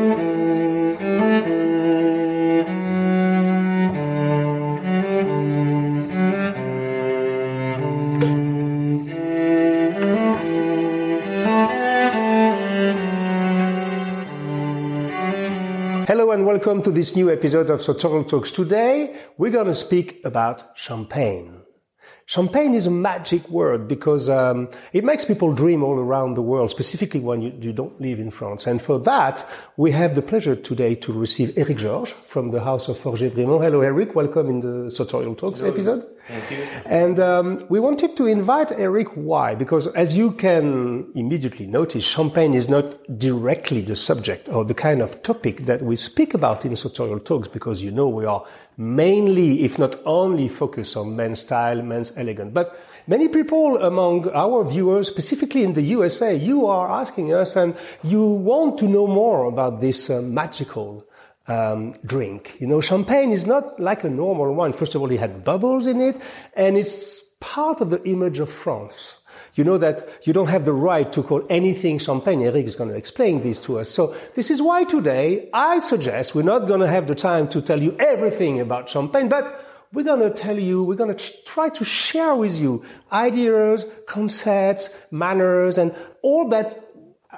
Hello and welcome to this new episode of Sartorial Talks. Today we're going to speak about champagne. Champagne is a magic word because um, it makes people dream all around the world, specifically when you, you, don't live in France. And for that, we have the pleasure today to receive Eric Georges from the House of Forget Brimont. Hello, Eric. Welcome in the Sartorial Talks Hello. episode. Thank you. And um, we wanted to invite Eric. Why? Because as you can immediately notice, champagne is not directly the subject or the kind of topic that we speak about in Sartorial Talks because you know we are mainly, if not only, focused on men's style, men's elegance. But many people among our viewers, specifically in the USA, you are asking us and you want to know more about this uh, magical um, drink. You know, champagne is not like a normal wine. First of all, it had bubbles in it, and it's part of the image of France. You know that you don't have the right to call anything champagne. Eric is going to explain this to us. So this is why today I suggest we're not going to have the time to tell you everything about champagne, but we're going to tell you, we're going to try to share with you ideas, concepts, manners, and all that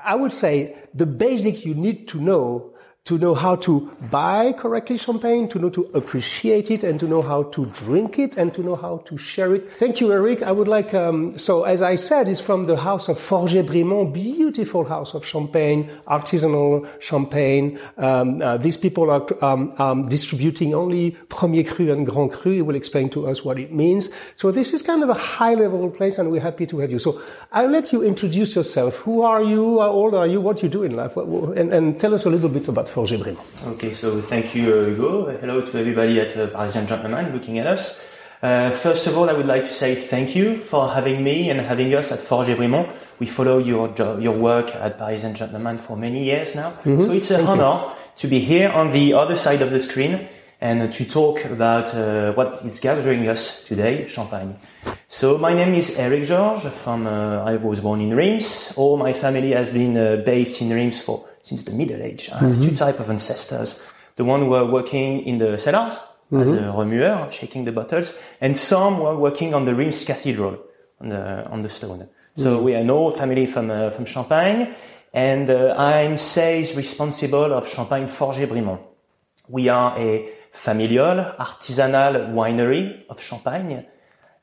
I would say the basic you need to know to know how to buy correctly champagne, to know to appreciate it, and to know how to drink it, and to know how to share it. Thank you, Eric. I would like, um, so as I said, it's from the house of Forget Brimont, beautiful house of champagne, artisanal champagne. Um, uh, these people are um, um, distributing only Premier Cru and Grand Cru. He will explain to us what it means. So this is kind of a high level place, and we're happy to have you. So I'll let you introduce yourself. Who are you? How old are you? What do you do in life? And, and tell us a little bit about Brimont. Okay, so thank you, uh, Hugo. Hello to everybody at uh, Parisian Gentleman looking at us. Uh, first of all, I would like to say thank you for having me and having us at Forget Brimont. We follow your your work at Parisian Gentleman for many years now. Mm-hmm. So it's an honor you. to be here on the other side of the screen and to talk about uh, what is gathering us today, Champagne. So my name is Eric Georges. From uh, I was born in Reims. All my family has been uh, based in Reims for since the Middle Age. I have mm-hmm. two type of ancestors. The one who are working in the cellars mm-hmm. as a remuer, shaking the bottles, and some were working on the Reims Cathedral on the on the stone. So mm-hmm. we are an old family from uh, from Champagne, and uh, I'm says responsible of Champagne Forget Brimont. We are a familial artisanal winery of Champagne,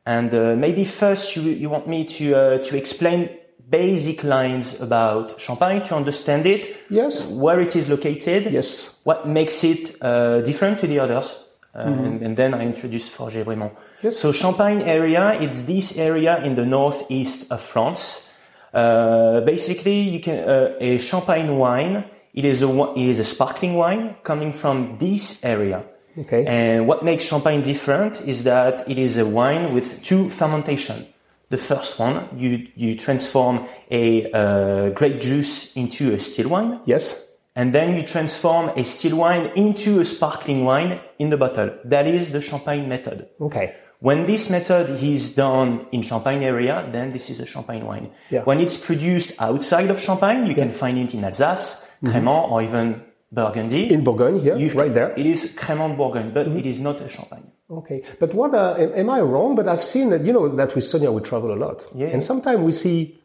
and uh, maybe first you you want me to uh, to explain basic lines about Champagne to understand it. Yes. Where it is located. Yes. What makes it uh, different to the others. Uh, mm-hmm. and, and, then I introduce Forget Brimont. Yes. So Champagne area, it's this area in the northeast of France. Uh, basically, you can uh, a Champagne wine. It is a it is a sparkling wine coming from this area. Okay. And what makes Champagne different is that it is a wine with two fermentation. The first one, you, you transform a uh, grape juice into a still wine. Yes. And then you transform a still wine into a sparkling wine in the bottle. That is the champagne method. Okay. When this method is done in Champagne area, then this is a Champagne wine. Yeah. When it's produced outside of Champagne, you yeah. can find it in Alsace, mm-hmm. Crémant, or even Burgundy. In Bourgogne, You've, right there. It is Crémant Bourgogne, but mm-hmm. it is not a Champagne. Okay, but what uh, am I wrong? But I've seen that you know that with Sonia we travel a lot, yeah. and sometimes we see.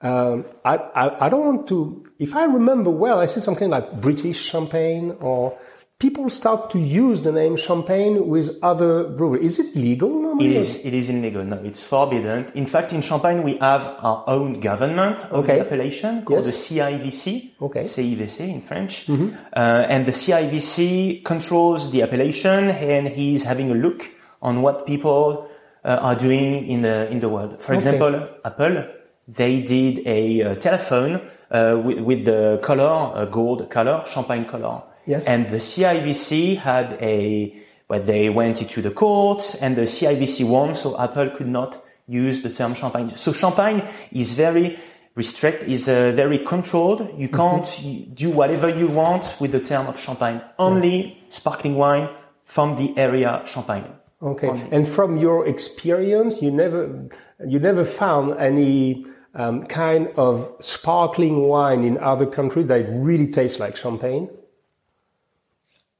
Um, I, I I don't want to. If I remember well, I see something like British champagne or people start to use the name champagne with other breweries. Is it legal normally? It is, it is illegal. No, it's forbidden. In fact, in Champagne, we have our own government of okay. the appellation called yes. the CIVC, okay. CIVC in French. Mm-hmm. Uh, and the CIVC controls the appellation and he's having a look on what people uh, are doing in the, in the world. For Okay. example, Apple, they did a uh, telephone uh, with, with the color, uh, gold color, champagne color. Yes. And the CIVC had a, well, they went into the courts and the CIVC won, so Apple could not use the term champagne. So champagne is very restrict, is uh, very controlled. You can't do whatever you want with the term of champagne. Only sparkling wine from the area champagne. Okay, and from your experience, you never you never found any um, kind of sparkling wine in other countries that really tastes like champagne?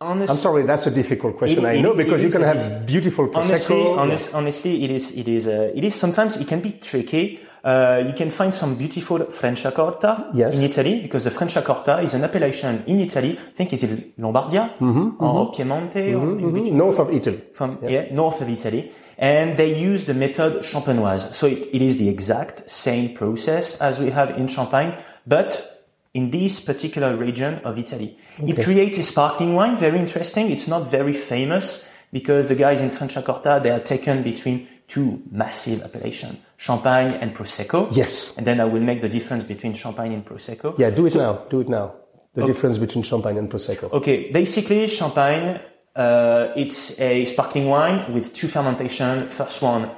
Honest- I'm sorry, that's a difficult question. It- I it- know because you can have beautiful honestly, prosecco. honest, honestly, it is, it is, uh, it is sometimes it can be tricky. Uh, you can find some beautiful Franciacorta Yes. in Italy because the Franciacorta is an appellation in Italy. I think is it Lombardia Mm-hmm, or Piemonte or in between north of Italy. from yeah. north of Italy, and they use the method champenoise. So it, it is the exact same process as we have in Champagne, but in this particular region of Italy, it creates a sparkling wine. Very interesting. It's not very famous because the guys in Franciacorta they are taken between two massive appellations, Champagne and Prosecco. Yes. and then I will make the difference between Champagne and Prosecco. Yeah, do it now. Do it now. The difference between champagne and prosecco. Okay, basically champagne, uh, it's a sparkling wine with two fermentation. First one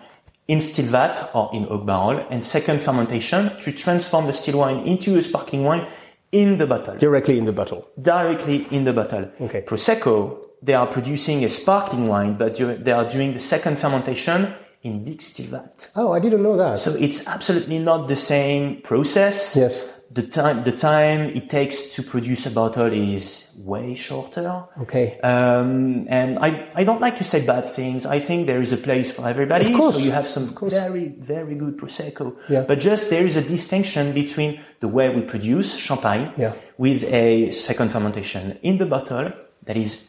in still vat or in oak barrel, and second fermentation to transform the still wine into a sparkling wine in the bottle, Directly in the bottle. directly in the bottle. Okay. Prosecco, they are producing a sparkling wine, but they are doing the second fermentation in big still vat. Oh, I didn't know that. So it's absolutely not the same process. Yes. The time, the time it takes to produce a bottle is way shorter. Okay. Um, and I, I don't like to say bad things. I think there is a place for everybody. Of course, So you have some very, very good Prosecco. Yeah. But just there is a distinction between the way we produce champagne Yeah. with a second fermentation in the bottle that is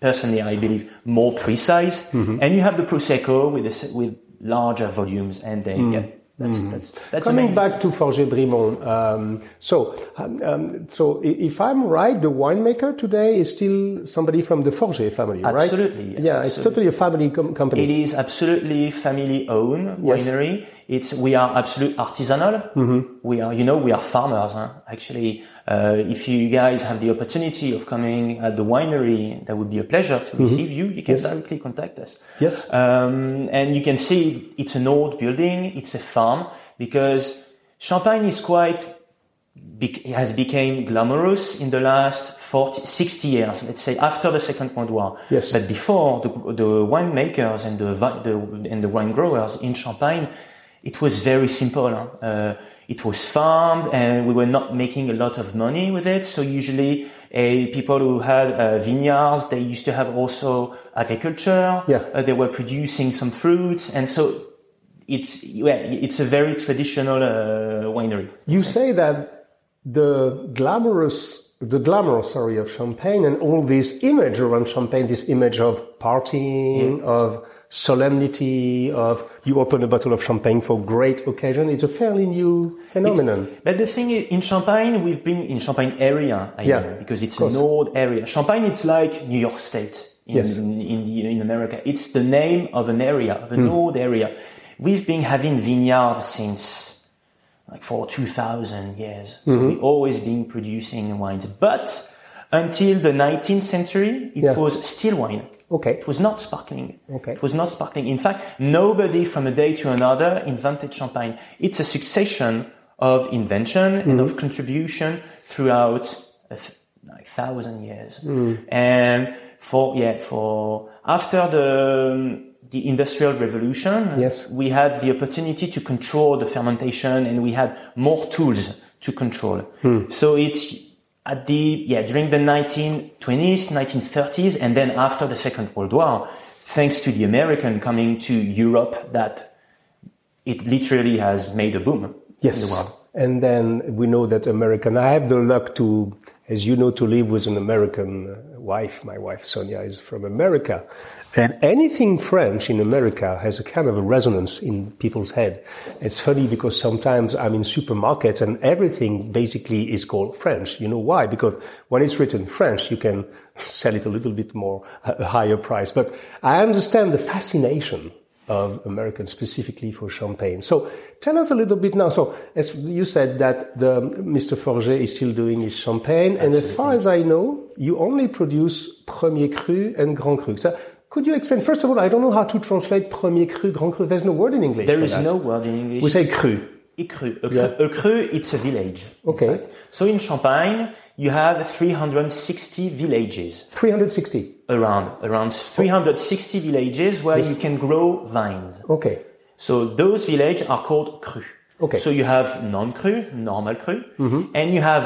personally, I believe, more precise. Mm-hmm. And you have the Prosecco with, a with larger volumes and they, yeah, that's, that's, that's Mm. Coming back to Forget Brimont, um, so um, um, so if I'm right, the winemaker today is still somebody from the Forget family, right? Absolutely, Yeah, it's totally a family com- company. It is absolutely family owned Yes. winery. It's we are absolute artisanal. We are, you know, we are farmers. Huh? Actually, uh, if you guys have the opportunity of coming at the winery, that would be a pleasure to receive you. You can Yes. directly contact us. Yes. Um, and you can see it's an old building. It's a farm because Champagne is quite has become glamorous in the last 40, 60 years, let's say after the Second World War. Yes. But before, the, the winemakers and the, the, and the wine growers in Champagne, it was very simple. huh? Uh, it was farmed and we were not making a lot of money with it. So usually uh, people who had uh, vineyards, they used to have also agriculture. Yeah. Uh, they were producing some fruits. And so it's, yeah, it's a very traditional uh, winery. You say that the glamorous, the glamour, sorry, of champagne and all this image around champagne, this image of partying, of solemnity, of you open a bottle of champagne for great occasion, it's a fairly new phenomenon. But the thing is, in Champagne, we've been in Champagne area, I Yeah, know, because it's an old area. Champagne, it's like New York State in, Yes. in, in, the, in America. It's the name of an area, of Hmm. an old area. We've been having vineyards since like for 2000 years. So Mm-hmm. we've always been producing wines. But until the 19th century, it Yeah. was still wine. Okay. It was not sparkling. Okay. It was not sparkling. In fact, nobody from a day to another invented champagne. It's a succession of invention and Mm-hmm. of contribution throughout a th- like thousand years. Mm. And for yeah, for after the the industrial revolution, Yes. we had the opportunity to control the fermentation and we had more tools to control. Hmm. So it's at the yeah during the 1920s 1930s and then after the second world war thanks to the american coming to europe that it literally has made a boom in the Yes. world And then we know that American, I have the luck to, as you know, to live with an American uh, wife. My wife, Sonia, is from America. And anything French in America has a kind of a resonance in people's head. It's funny because sometimes I'm in supermarkets and everything basically is called French. You know why? Because when it's written French, you can sell it a little bit more, a higher price. But I understand the fascination of Americans specifically for champagne. So tell us a little bit now. So as you said that the Mr. Forget is still doing his champagne, and as far as I know, you only produce Premier Cru and Grand Cru. So could you explain? First of all, I don't know how to translate Premier Cru, Grand Cru. There's no word in English. there is that. no word in english We say cru. a cru a Yeah. a cru it's a village Okay. fact. so in champagne you have 360 villages 360. around around 360 villages where you can grow vines Okay. so those villages are called cru Okay. So you have non-cru, normal cru, mm-hmm. and you have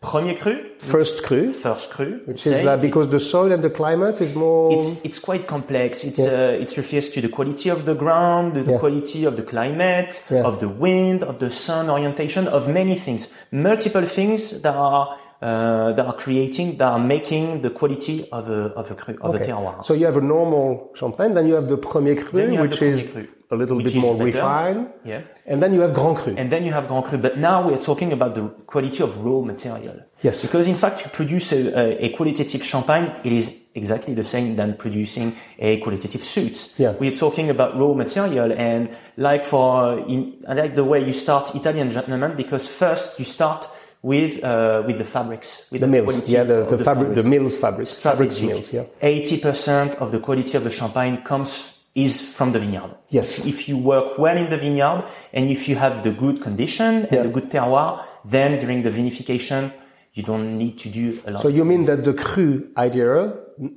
premier cru, First cru, first cru, which is uh, because the soil and the climate is more. it's it's quite complex. It's uh, it refers to the quality of the ground, the Yeah. quality of the climate, Yeah. of the wind, of the sun orientation, of many things, multiple things that are uh, that are creating, that are making the quality of a of a cru, of a terroir. So you have a normal champagne, then you have the premier cru, Then you have which is Cru, a little bit more better. refined, Yeah. and then you have grand cru. And then you have Grand Cru. But now we're talking about the quality of raw material. Yes. Because in fact, to produce a, a, a qualitative champagne, it is exactly the same than producing a qualitative suit. Yeah. We're talking about raw material and like for, in, I like the way you start Italian gentlemen because first you start with, uh, with the fabrics, with the mills, quality yeah, the, of the, fabric, the mills fabrics, fabrics mills, yeah. Eighty percent of the quality of the champagne comes is from the vineyard. Yes. If you work well in the vineyard and if you have the good condition and Yeah. the good terroir, then during the vinification, you don't need to do a lot. So you mean that the cru idea,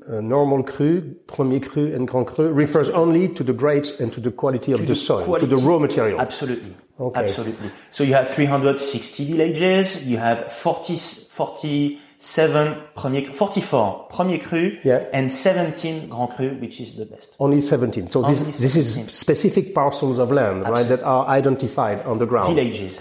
uh, normal cru, premier cru, and grand cru, refers only to the grapes and to the quality of the, the soil, quality. to the raw material. Absolutely. Okay. Absolutely. So you have 360 villages, you have 40, 47 premier, 44 premier cru, Yeah. and 17 grand cru, which is the best. Only 17. So this, Only this is specific parcels of land, right, that are identified on the ground. Villages.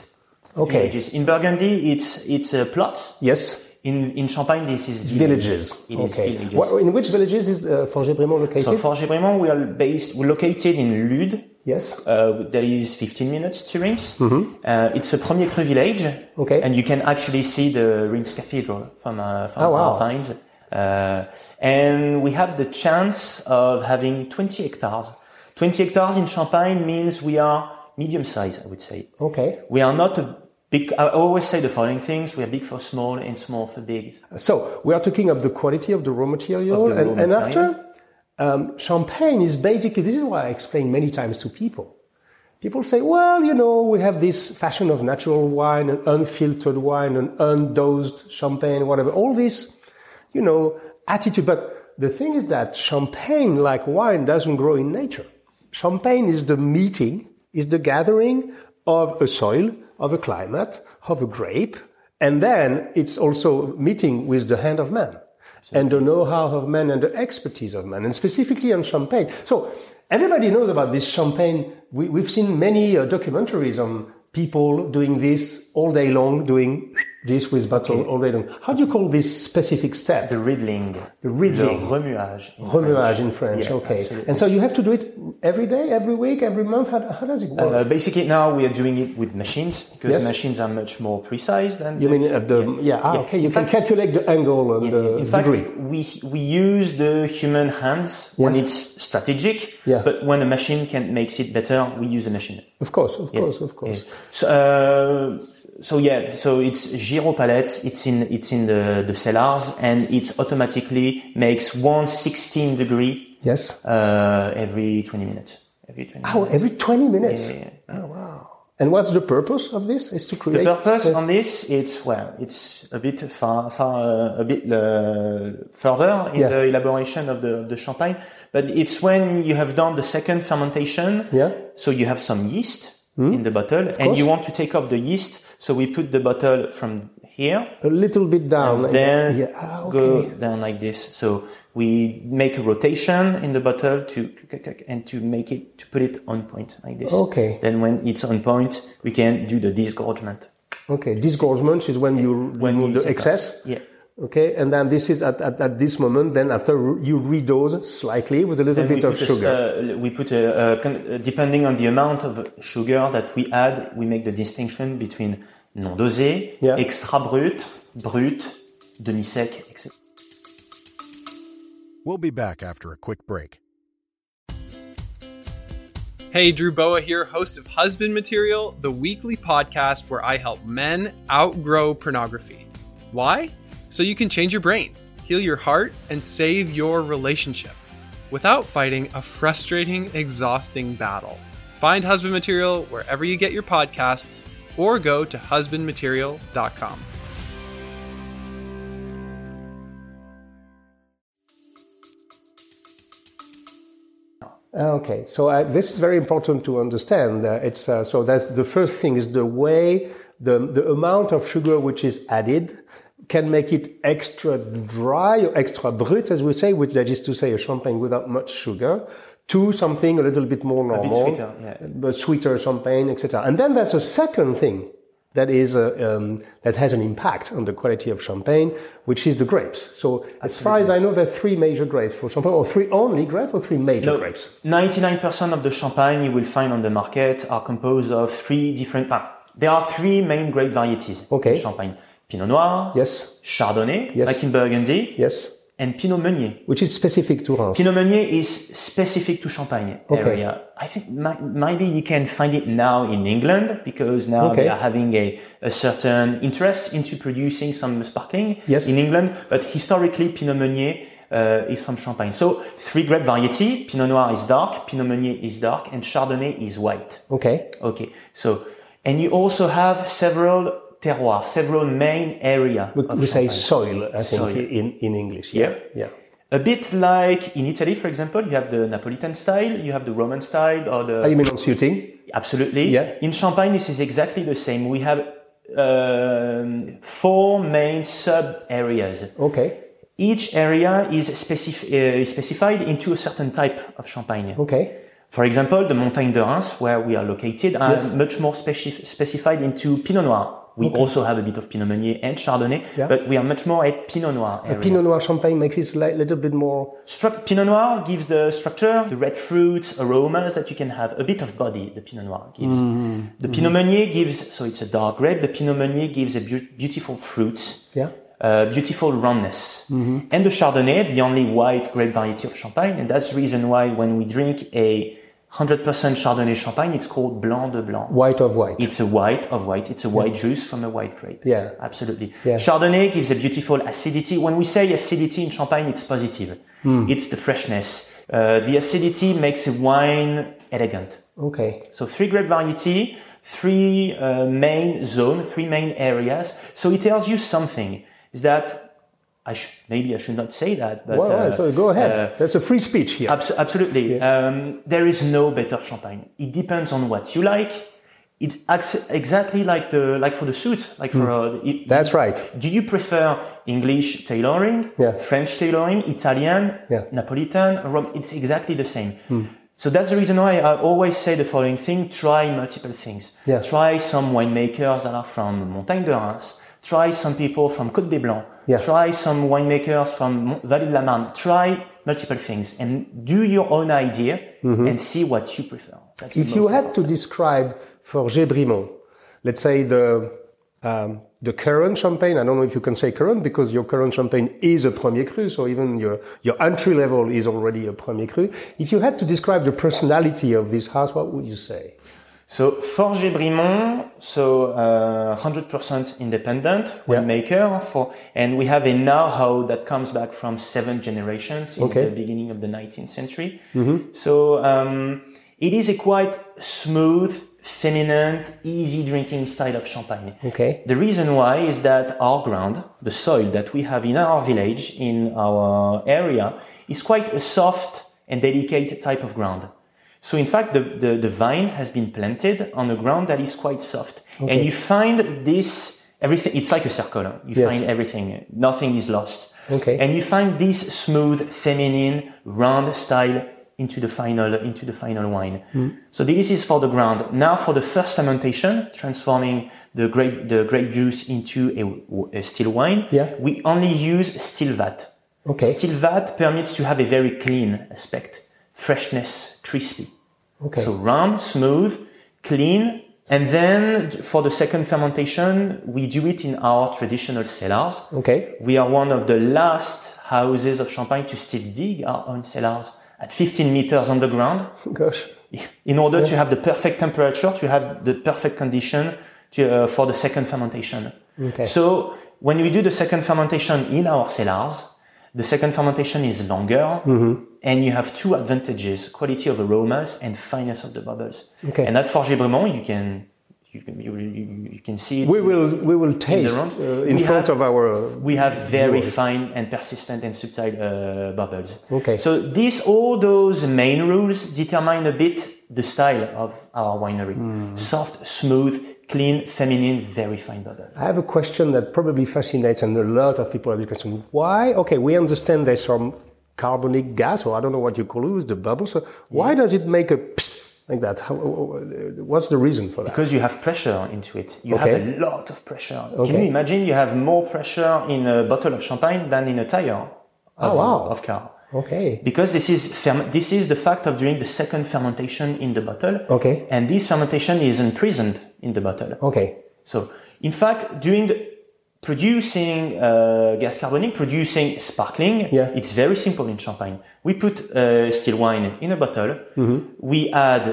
Okay. Villages. In Burgundy, it's, it's a plot. Yes. In, in Champagne, this is Villages. It is okay. villages. What- in which villages is uh, Forget-Brimont located? So Forget Brimont, we are based, we're located in Ludes. yes. Uh, that is 15 minutes to Reims. Uh, it's a Premier Cru village. Mm-hmm. Okay. And you can actually see the Reims Cathedral from, uh, from Oh, wow. our vines. Uh, and we have the chance of having 20 hectares. 20 hectares in Champagne means we are medium size, I would say. Okay. We are not a big, I always say the following things. We are big for small and small for big. So we are talking of the quality of the raw material, the and, raw and material. after um, champagne is basically this is why I explain many times to people. People say, well, you know, we have this fashion of natural wine and unfiltered wine and undosed champagne, whatever. All this, you know, attitude. But the thing is that champagne, like wine, doesn't grow in nature. Champagne is the meeting, is the gathering of a soil, of a climate, of a grape, and then it's also meeting with the hand of man and the know-how of man and the expertise of man, and specifically on champagne. So everybody knows about this champagne. We, we've seen many uh, documentaries on people doing this all day long, doing this with all day long. How do you call this specific step? The riddling. The riddling. Le remuage. in Remuage French. in French, Yeah, okay. absolutely. And so you have to do it every day, every week, every month. How, how does it work? Uh, basically, now we are doing it with machines because Yes. machines are much more precise than. you mean at the yeah? ah, Yeah. okay. You In can fact- calculate the angle and Yeah, the in fact, degree. we we use the human hands when it's strategic. Yeah. But when a machine can makes it better, we use a machine. Of course, of Yeah. course, of course. Yeah. So, uh, so yeah, so it's gyro pallets. It's in it's in the the cellars, and it automatically makes one 16 degree Yes. uh, every 20 minutes. Every 20 Oh, minutes. every 20 minutes. Yeah. Oh, wow. And what's the purpose of this? Is to create. The purpose uh, on this, it's well, it's a bit far, far, uh, a bit uh, further in Yeah. the elaboration of the, the champagne, but it's when you have done the second fermentation. Yeah. So you have some yeast in the bottle, and course. you want to take off the yeast. So we put the bottle from here, a little bit down. and then yeah. Ah, go down like this. So we make a rotation in the bottle to and to make it to put it on point like this. Okay. Then when it's on point, we can do the disgorgement. Okay. Disgorgement is when you When remove you the excess. off. Yeah. Okay. And then this is at, at, at this moment. Then after you redose slightly with a little Then bit of put a- sugar. uh, we put a, a con- uh, depending on the amount of sugar that we add, we make the distinction between non dosé, Yeah. extra brut, brut, demi sec, etc. We'll be back after a quick break. Hey, Drew Boa here, host of Husband Material, the weekly podcast where I help men outgrow pornography. Why? So you can change your brain, heal your heart, and save your relationship without fighting a frustrating, exhausting battle. Find Husband Material wherever you get your podcasts or go to husbandmaterial.com. Okay, so this is very important to understand. Uh, it's uh, so that's the first thing is the way the the amount of sugar which is added can make it extra dry or extra brut, as we say, which that is to say a champagne without much sugar, to something a little bit more bit normal, sweeter, yeah. but sweeter champagne, etc. And then that's a second thing that is uh, um, that has an impact on the quality of champagne, which is the grapes. So as far as I know, there are three major grapes for champagne, or three only grapes, or three major No, grapes. 99% of the champagne you will find on the market are composed of three different. ah, there are three main grape varieties Okay. in champagne: Pinot Noir, Yes, Chardonnay, Yes. like in Burgundy, yes, and Pinot Meunier. which is specific to Reims. Pinot Meunier is specific to Champagne Okay. area. I think maybe you can find it now in England because now Okay. they are having a, a certain interest into producing some sparkling Yes. in England. But historically, Pinot Meunier uh, is from Champagne. So three grape variety. Pinot Noir is dark, Pinot Meunier is dark, and Chardonnay is white. Okay, Okay. So, and you also have several terroirs, several main area we, we say soil, I think, Soil. in in English. Yeah. yeah. A bit like in Italy, for example, you have the Napolitan style, you have the Roman style, or the Ah, you mean on suiting? absolutely. Yeah. In Champagne, this is exactly the same. We have um, four main sub areas. Okay, Each area is specif- uh, specified into a certain type of champagne. okay, For example, the Montagne de Reims, where we are located, are Yes. much more speci- specified into Pinot Noir. We also have a bit of Pinot Meunier and Chardonnay, Yeah. but we are much more at Pinot Noir area. Pinot Noir champagne makes it a little bit more. Stru- Pinot Noir gives the structure, the red fruits, aromas that you can have, a bit of body. The Pinot Noir gives. Mm-hmm. The mm-hmm. Pinot Meunier gives, so it's a dark grape. The Pinot Meunier gives a beau- beautiful fruit. Yeah. uh, beautiful roundness, mm-hmm. and the Chardonnay, the only white grape variety of Champagne, and that's the reason why when we drink a 100% Chardonnay Champagne, it's called Blanc de Blanc. White of white. It's a white of white. It's a white juice from a white grape. Yeah. Absolutely. Yeah. Chardonnay gives a beautiful acidity. When we say acidity in champagne, it's positive. Hmm. It's the freshness. Uh, the acidity makes a wine elegant. Okay. So three grape variety, three uh, main zone, three main areas. So it tells you something. Is that I sh- maybe I should not say that, but well, uh, so go ahead. uh, That's a free speech here. Abs- absolutely. Um, there is no better champagne. It depends on what you like. It's ex- exactly like the like for the suit, like for uh, it. That's right. Do you prefer English tailoring, Yeah. French tailoring, Italian, Yeah. Napolitan, Rom- It's exactly the same. So that's the reason why I always say the following thing: try multiple things. Yeah. Try some winemakers that are from Montagne de Reims. Try some people from Côte des Blancs. Try some winemakers from Vallée de la Marne. Try multiple things and do your own idea and see what you prefer. That's Mm-hmm. If you had to describe Forget Brimont, let's say the um, the current champagne, I don't know if you can say current because your current champagne is a premier cru, so even your your entry level is already a premier cru. If you had to describe the personality of this house, what would you say? So Forget Brimont, so uh, 100% independent Yeah. winemaker for, and we have a know-how that comes back from seven generations in Okay. the beginning of the 19th century. So um, it is a quite smooth, feminine, easy drinking style of champagne. Okay. The reason why is that our ground, the soil that we have in our village, in our area, is quite a soft and delicate type of ground. So in fact, the, the, the vine has been planted on a ground that is quite soft. And you find this, everything, it's like a circle. You Yes. find everything. Nothing is lost. Okay. And you find this smooth, feminine, round style into the final, into the final wine. Hmm. So this is for the ground. Now for the first fermentation, transforming the grape, the grape juice into a, a still wine, Yeah. we only use still vat. Okay. Still vat permits to have a very clean aspect, freshness, crispy. Okay. So round, smooth, clean. And then for the second fermentation, we do it in our traditional cellars. Okay. We are one of the last houses of Champagne to still dig our own cellars at 15 meters underground Gosh. in order to have the perfect temperature, to have the perfect condition to, uh, for the second fermentation. Okay. So when we do the second fermentation in our cellars, the second fermentation is longer Mm-hmm. and you have two advantages, quality of aromas and fineness of the bubbles. Okay. And at Forget Brimont, you can, you, can, you, you, can see it. We will we will taste round. uh, in front have- of our. we have very Viewers. fine and persistent and subtle uh, bubbles. Okay. So these all those main rules determine a bit the style of our winery. Hmm. Soft, smooth, clean, feminine, very fine bubble. I have a question that probably fascinates, and a lot of people have this question. Why? Okay, we understand there's some carbonic gas, or I don't know what you call it, the bubble. So why does it make a like that? How, what's the reason for that? Because you have pressure into it. You Okay. have a lot of pressure. Okay. Can you imagine you have more pressure in a bottle of champagne than in a tire of, Oh, wow. of car? Okay. Because this is this is the fact of doing the second fermentation in the bottle. Okay. And this fermentation is imprisoned in the bottle. Okay. So, in fact, during the producing uh, gas carbonic, producing sparkling, Yeah. it's very simple in champagne. We put uh, still wine in a bottle, Mm-hmm. we add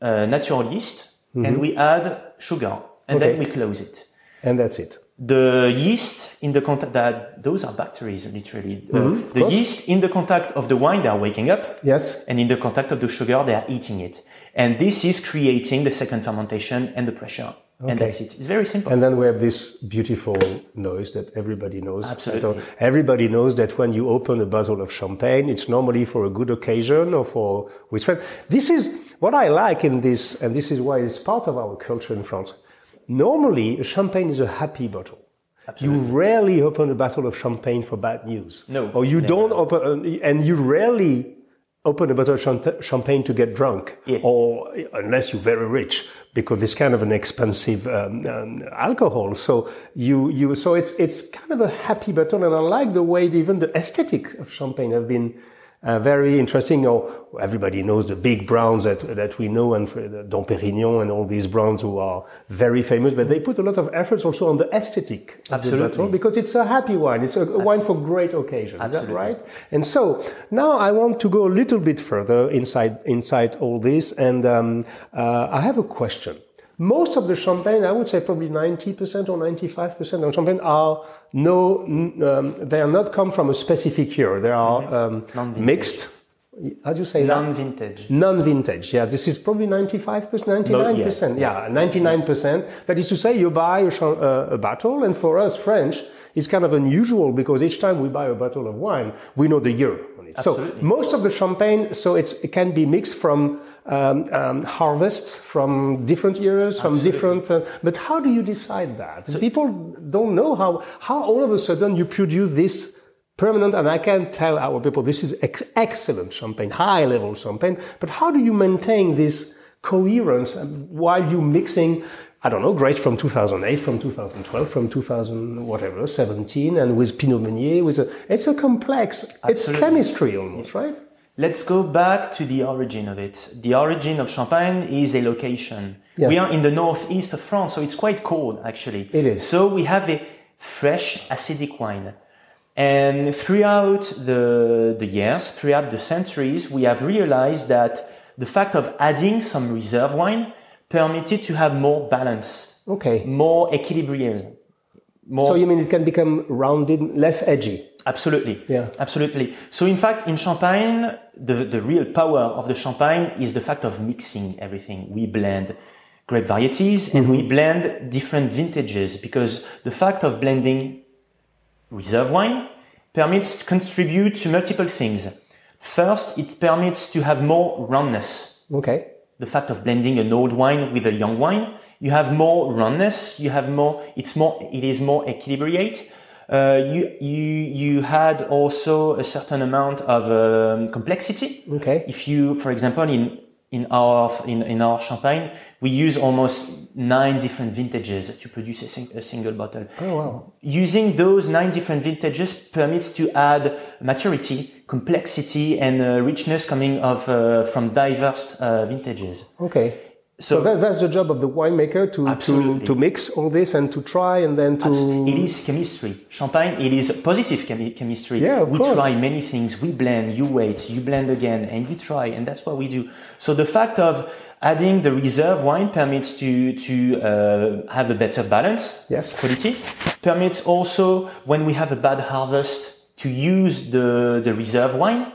uh, natural yeast, and we add sugar, and Okay. then we close it. And that's it. The yeast in the contact that those are bacteria literally. Uh, Mm-hmm. the course. yeast in the contact of the wine, they are waking up, Yes. and in the contact of the sugar, they are eating it. And this is creating the second fermentation and the pressure. And that's it. It's very simple. And then we have this beautiful noise that everybody knows. Absolutely. Everybody knows that when you open a bottle of champagne, it's normally for a good occasion or for with friends. This is what I like in this, and this is why it's part of our culture in France. Normally, a champagne is a happy bottle. Absolutely. You rarely open a bottle of champagne for bad news. No, Or you never. don't open, and you rarely open a bottle of champagne to get drunk, Yeah. or unless you're very rich, because it's kind of an expensive um, um, alcohol. So you you so it's it's kind of a happy bottle, and I like the way even the aesthetic of champagne have been. Uh, very interesting. Everybody knows the big brands that that we know, and the Dom Perignon and all these brands who are very famous. But they put a lot of efforts also on the aesthetic Absolutely. because it's a happy wine. It's a, a wine for great occasions. Is that Absolutely. right? And so now I want to go a little bit further inside inside all this, and um, uh, I have a question. Most of the champagne, I would say probably 90% or 95% of champagne are no, um, they are not come from a specific year. They are um, Non-vintage. mixed. How do you say? Non-vintage. Non-vintage, yeah. This is probably 95%, 99%. yeah. 99%. That is to say, you buy a, uh, a bottle, and for us French, it's kind of unusual because each time we buy a bottle of wine, we know the year on it. So most of the champagne, so it's, it can be mixed from um, um, harvests from different years, from different. Uh, but how do you decide that? People don't know how how all of a sudden you produce this permanent. And I can tell our people this is ex- excellent champagne, high level champagne. But how do you maintain this coherence um, while you mixing? I don't know, grapes from 2008, from 2012, from 2000, whatever, 17, and with Pinot Meunier, with a, it's a complex, it's chemistry almost, right? Let's go back to the origin of it. The origin of Champagne is a location. Yeah. We are in the northeast of France, so it's quite cold actually. It is. So we have a fresh acidic wine. And throughout the, the years, throughout the centuries, we have realized that the fact of adding some reserve wine permitted to have more balance, Okay. more equilibrium. More So you mean it can become rounded, less edgy? Absolutely. Yeah. Absolutely. So in fact, in Champagne, the, the real power of the Champagne is the fact of mixing everything. We blend grape varieties and we mm-hmm. blend different vintages because the fact of blending reserve wine permits to contribute to multiple things. First, it permits to have more roundness Okay. the fact of blending an old wine with a young wine, you have more roundness, you have more, it's more, it is more equilibrate. Uh, you, you, you had also a certain amount of um, complexity. Okay. If you, for example, in, in our, in, in our champagne, we use almost nine different vintages to produce a, sing, a single bottle. Oh, wow. Using those nine different vintages permits to add maturity, complexity, and uh, richness coming of uh, from diverse uh, vintages. Okay. So, So- that, that's the job of the winemaker to, to, Absolutely. to mix all this and to try and then to. It is chemistry. Champagne, it is positive chemi- chemistry. Yeah, of we course. try many things. We blend, you wait, you blend again, and you try, and that's what we do. So the fact of adding the reserve wine permits to to uh, have a better balance, Yes. quality. Permits also when we have a bad harvest to use the the reserve wine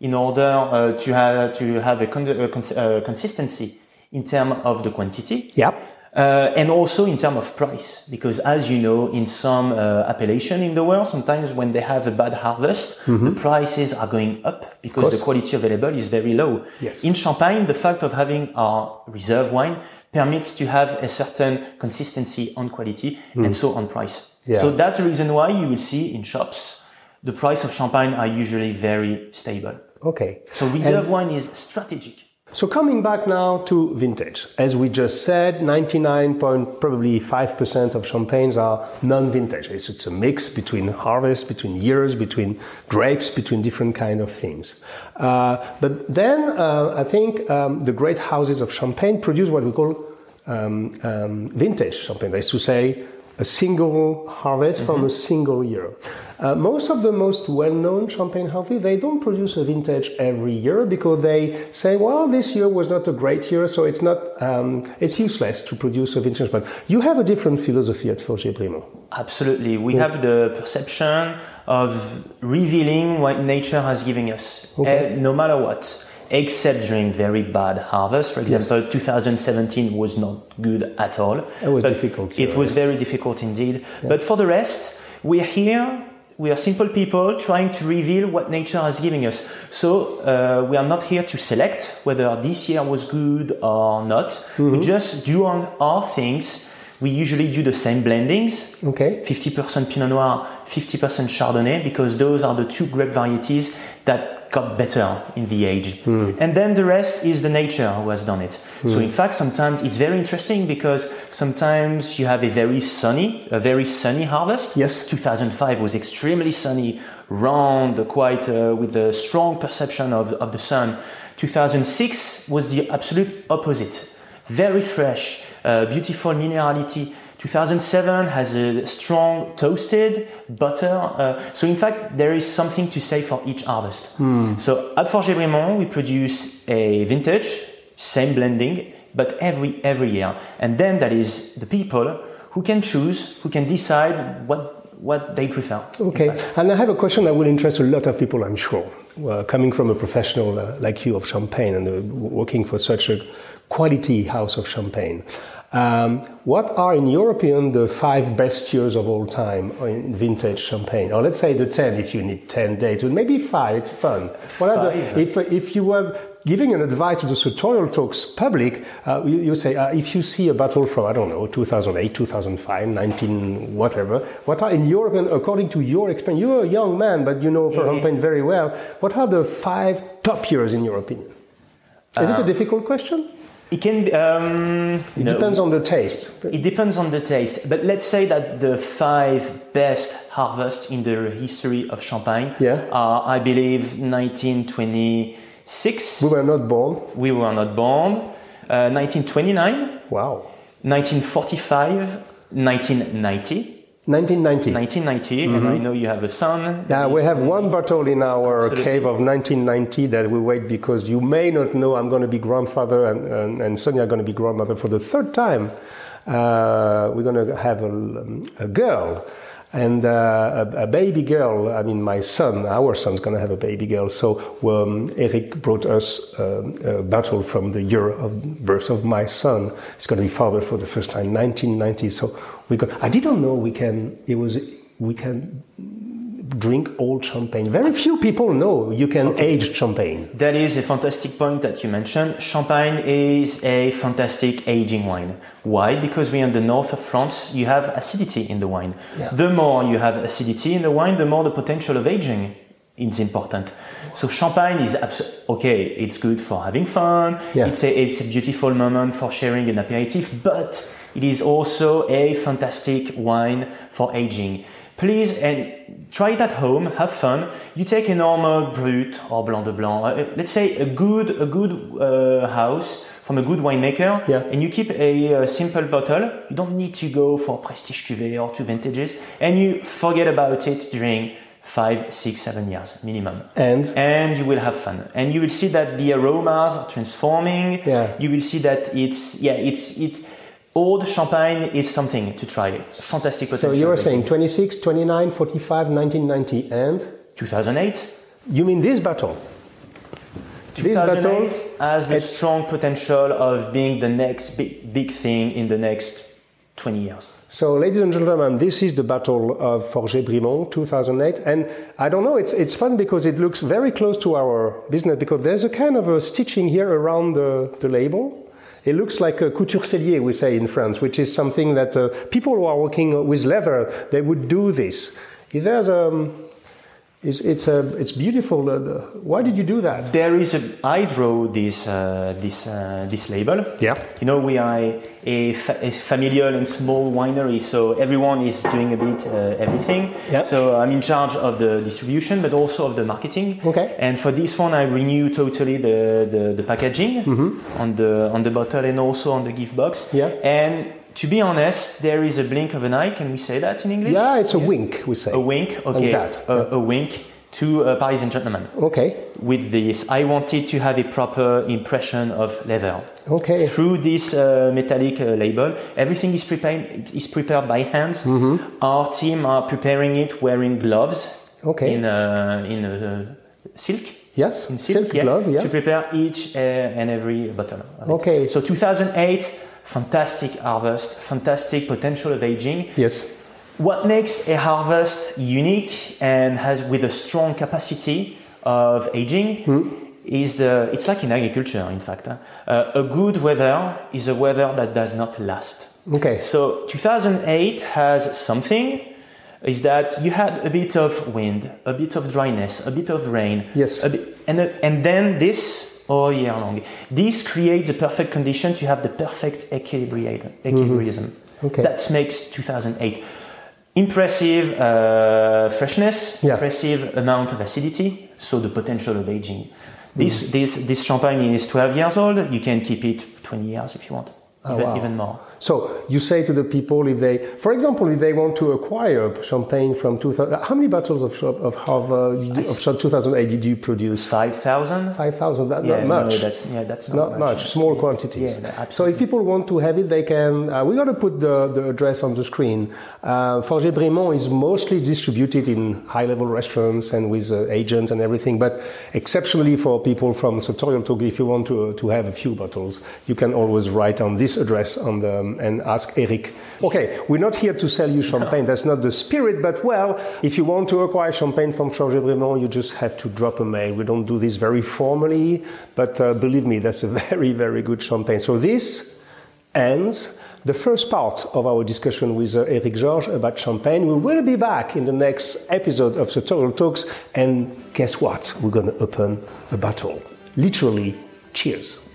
in order uh, to have to have a, con- a cons- uh, consistency in terms of the quantity. Yeah. Uh, and also in terms of price, because as you know, in some uh, appellation in the world, sometimes when they have a bad harvest, the prices are going up because the quality available is very low. Yes. In Champagne, the fact of having our reserve wine permits to have a certain consistency on quality and so on price. Yeah. So that's the reason why you will see in shops, the price of Champagne are usually very stable. Okay. So reserve wine is strategic. So coming back now to vintage, as we just said, 99 point probably 5% of champagnes are non-vintage. It's, it's a mix between harvest, between years, between grapes, between different kind of things. Uh, but then uh, I think um, the great houses of champagne produce what we call um, um, vintage champagne. That is to say, a single harvest from a single year. Uh, most of the most well-known champagne houses they don't produce a vintage every year because they say, well, this year was not a great year, so it's not um, it's useless to produce a vintage. But you have a different philosophy at Forget Brimont. Absolutely. We have the perception of revealing what nature has given us, Okay. eh, no matter what, except during very bad harvest. For example, 2017 was not good at all. It was difficult It was very difficult indeed. But for the rest, we are here. We are simple people trying to reveal what nature has given us. So uh, we are not here to select whether this year was good or not. Mm-hmm. We just do on our things. We usually do the same blendings. Okay. 50% Pinot Noir, 50% Chardonnay, because those are the two grape varieties that got better in the age. And then the rest is the nature who has done it. So in fact, sometimes it's very interesting because sometimes you have a very sunny, a very sunny harvest. Yes. 2005 was extremely sunny, round, quite uh, with a strong perception of, of the sun. 2006 was the absolute opposite. Very fresh, uh, beautiful minerality. 2007 has a strong toasted butter. Uh, so in fact, there is something to say for each harvest. So at Forget Brimont, we produce a vintage, same blending, but every every year. And then that is the people who can choose, who can decide what what they prefer. Okay, and I have a question that will interest a lot of people, I'm sure. Well, coming from a professional uh, like you of Champagne and uh, working for such a quality house of Champagne, um, what are, in your opinion, the five best years of all time in vintage Champagne? Or let's say the 10 if you need 10 dates, but maybe five, it's fun. What are the, if, if you were giving an advice to the Sartorial Talks public, uh, you, you say, uh, if you see a bottle from, I don't know, 2008, 2005, 19, whatever, what are, in your, according to your experience, you're a young man, but you know champagne very well, what are the five top years in your opinion? Is it a difficult question? It can um, It no. depends on the taste. It depends on the taste, but let's say that the five best harvests in the history of Champagne Yeah. are, I believe, 1926. We were not born. We were not born. Uh, 1929, Wow. 1945, 1990. 1990. 1990, and I know you have a son. Mm-hmm. Yeah, we have one bottle in our Absolutely. cave of 1990 that we wait because you may not know I'm going to be grandfather and, and, and Sonia are going to be grandmother for the third time. Uh, we're going to have a, a girl and uh, a, a baby girl. I mean, my son, our son's going to have a baby girl. So um, Eric brought us um, a bottle from the year of birth of my son. He's going to be father for the first time, 1990. So we got. I didn't know we can. It was we can drink old champagne. Very few people know you can age champagne. That is a fantastic point that you mentioned. Champagne is a fantastic aging wine. Why? Because we're in the north of France, you have acidity in the wine. Yeah. The more you have acidity in the wine, the more the potential of aging is important. So champagne is abs- okay. It's good for having fun. Yeah. It's a it's a beautiful moment for sharing an aperitif, but it is also a fantastic wine for aging. Please and try it at home. Have fun. You take a normal brut or blanc de blanc. uh, let's say a good a good uh, house from a good winemaker, Yeah. and you keep a, uh simple bottle. You don't need to go for prestige cuvée or two vintages, and you forget about it during five, six, seven years minimum And and you will have fun and you will see that the aromas are transforming Yeah. you will see that it's yeah it's it old champagne is something to try fantastic potential. so you're saying 26, 29, 45, 1990, and 2008 you mean this bottle? this battle has the strong potential of being the next big, big thing in the next 20 years. So, ladies and gentlemen, this is the Battle of Forget-Brimont 2008. And I don't know, it's, it's fun because it looks very close to our business because there's a kind of a stitching here around the, the label. It looks like a couture sellier, we say in France, which is something that uh, people who are working with leather, they would do this. If there's a, it's, it's, a, it's beautiful. Uh, why did you do that? There is a, I draw this, uh, this, uh, this label. Yeah. You know, we are a, fa- a familial and small winery, so everyone is doing a bit uh, everything. Yeah. So I'm in charge of the distribution, but also of the marketing. Okay. And for this one, I renew totally the, the, the packaging on the on the bottle and also on the gift box. Yeah. And to be honest, there is a blink of an eye. Can we say that in English? Yeah, it's a wink, we say. A wink. Okay. that, A, a wink to a Parisian gentleman Okay. with this. I wanted to have a proper impression of leather. Okay. Through this uh, metallic uh, label, everything is prepared is prepared by hands. Our team are preparing it wearing gloves. Mm-hmm. Okay. In a, in a silk. Yes, In silk glove, yeah. To prepare each uh, and every bottle. of it. Okay. So 2008, fantastic harvest, fantastic potential of aging. Yes. What makes a harvest unique and has with a strong capacity of aging Hmm. is the it's like in agriculture in fact uh, a good weather is a weather that does not last Okay. so 2008 has something is that you had a bit of wind a bit of dryness a bit of rain Yes. a bit, and, and then this all year long this creates the perfect condition to have the perfect equilibrium, equilibrium. Mm-hmm. Okay. that makes 2008 impressive uh, freshness Yeah. impressive amount of acidity so the potential of aging this, Mm. this, this champagne is 12 years old you can keep it 20 years if you want even, Oh, wow. even more So you say to the people if they, for example, if they want to acquire champagne from 2000, how many bottles of of, of, uh, of 2008 did you produce? 5000 5,000. That, yeah, not much. No, that's, yeah, that's not, not, much. Small quantities. Yeah, so if people want to have it, they can. Uh, we got to put the, the address on the screen. Uh, Forget Brimont is mostly distributed in high-level restaurants and with uh, agents and everything. But exceptionally for people from Sartorial Talk, if you want to to have a few bottles, you can always write on this address on the and ask Eric. Okay, we're not here to sell you champagne. That's not the spirit. But well, if you want to acquire champagne from Forget Brimont, you just have to drop a mail. We don't do this very formally, but uh, believe me, that's a very very good champagne. So this ends the first part of our discussion with uh, Eric Georges about champagne. We will be back in the next episode of the Sartorial Talks, and guess what? We're going to open a bottle. Literally, cheers.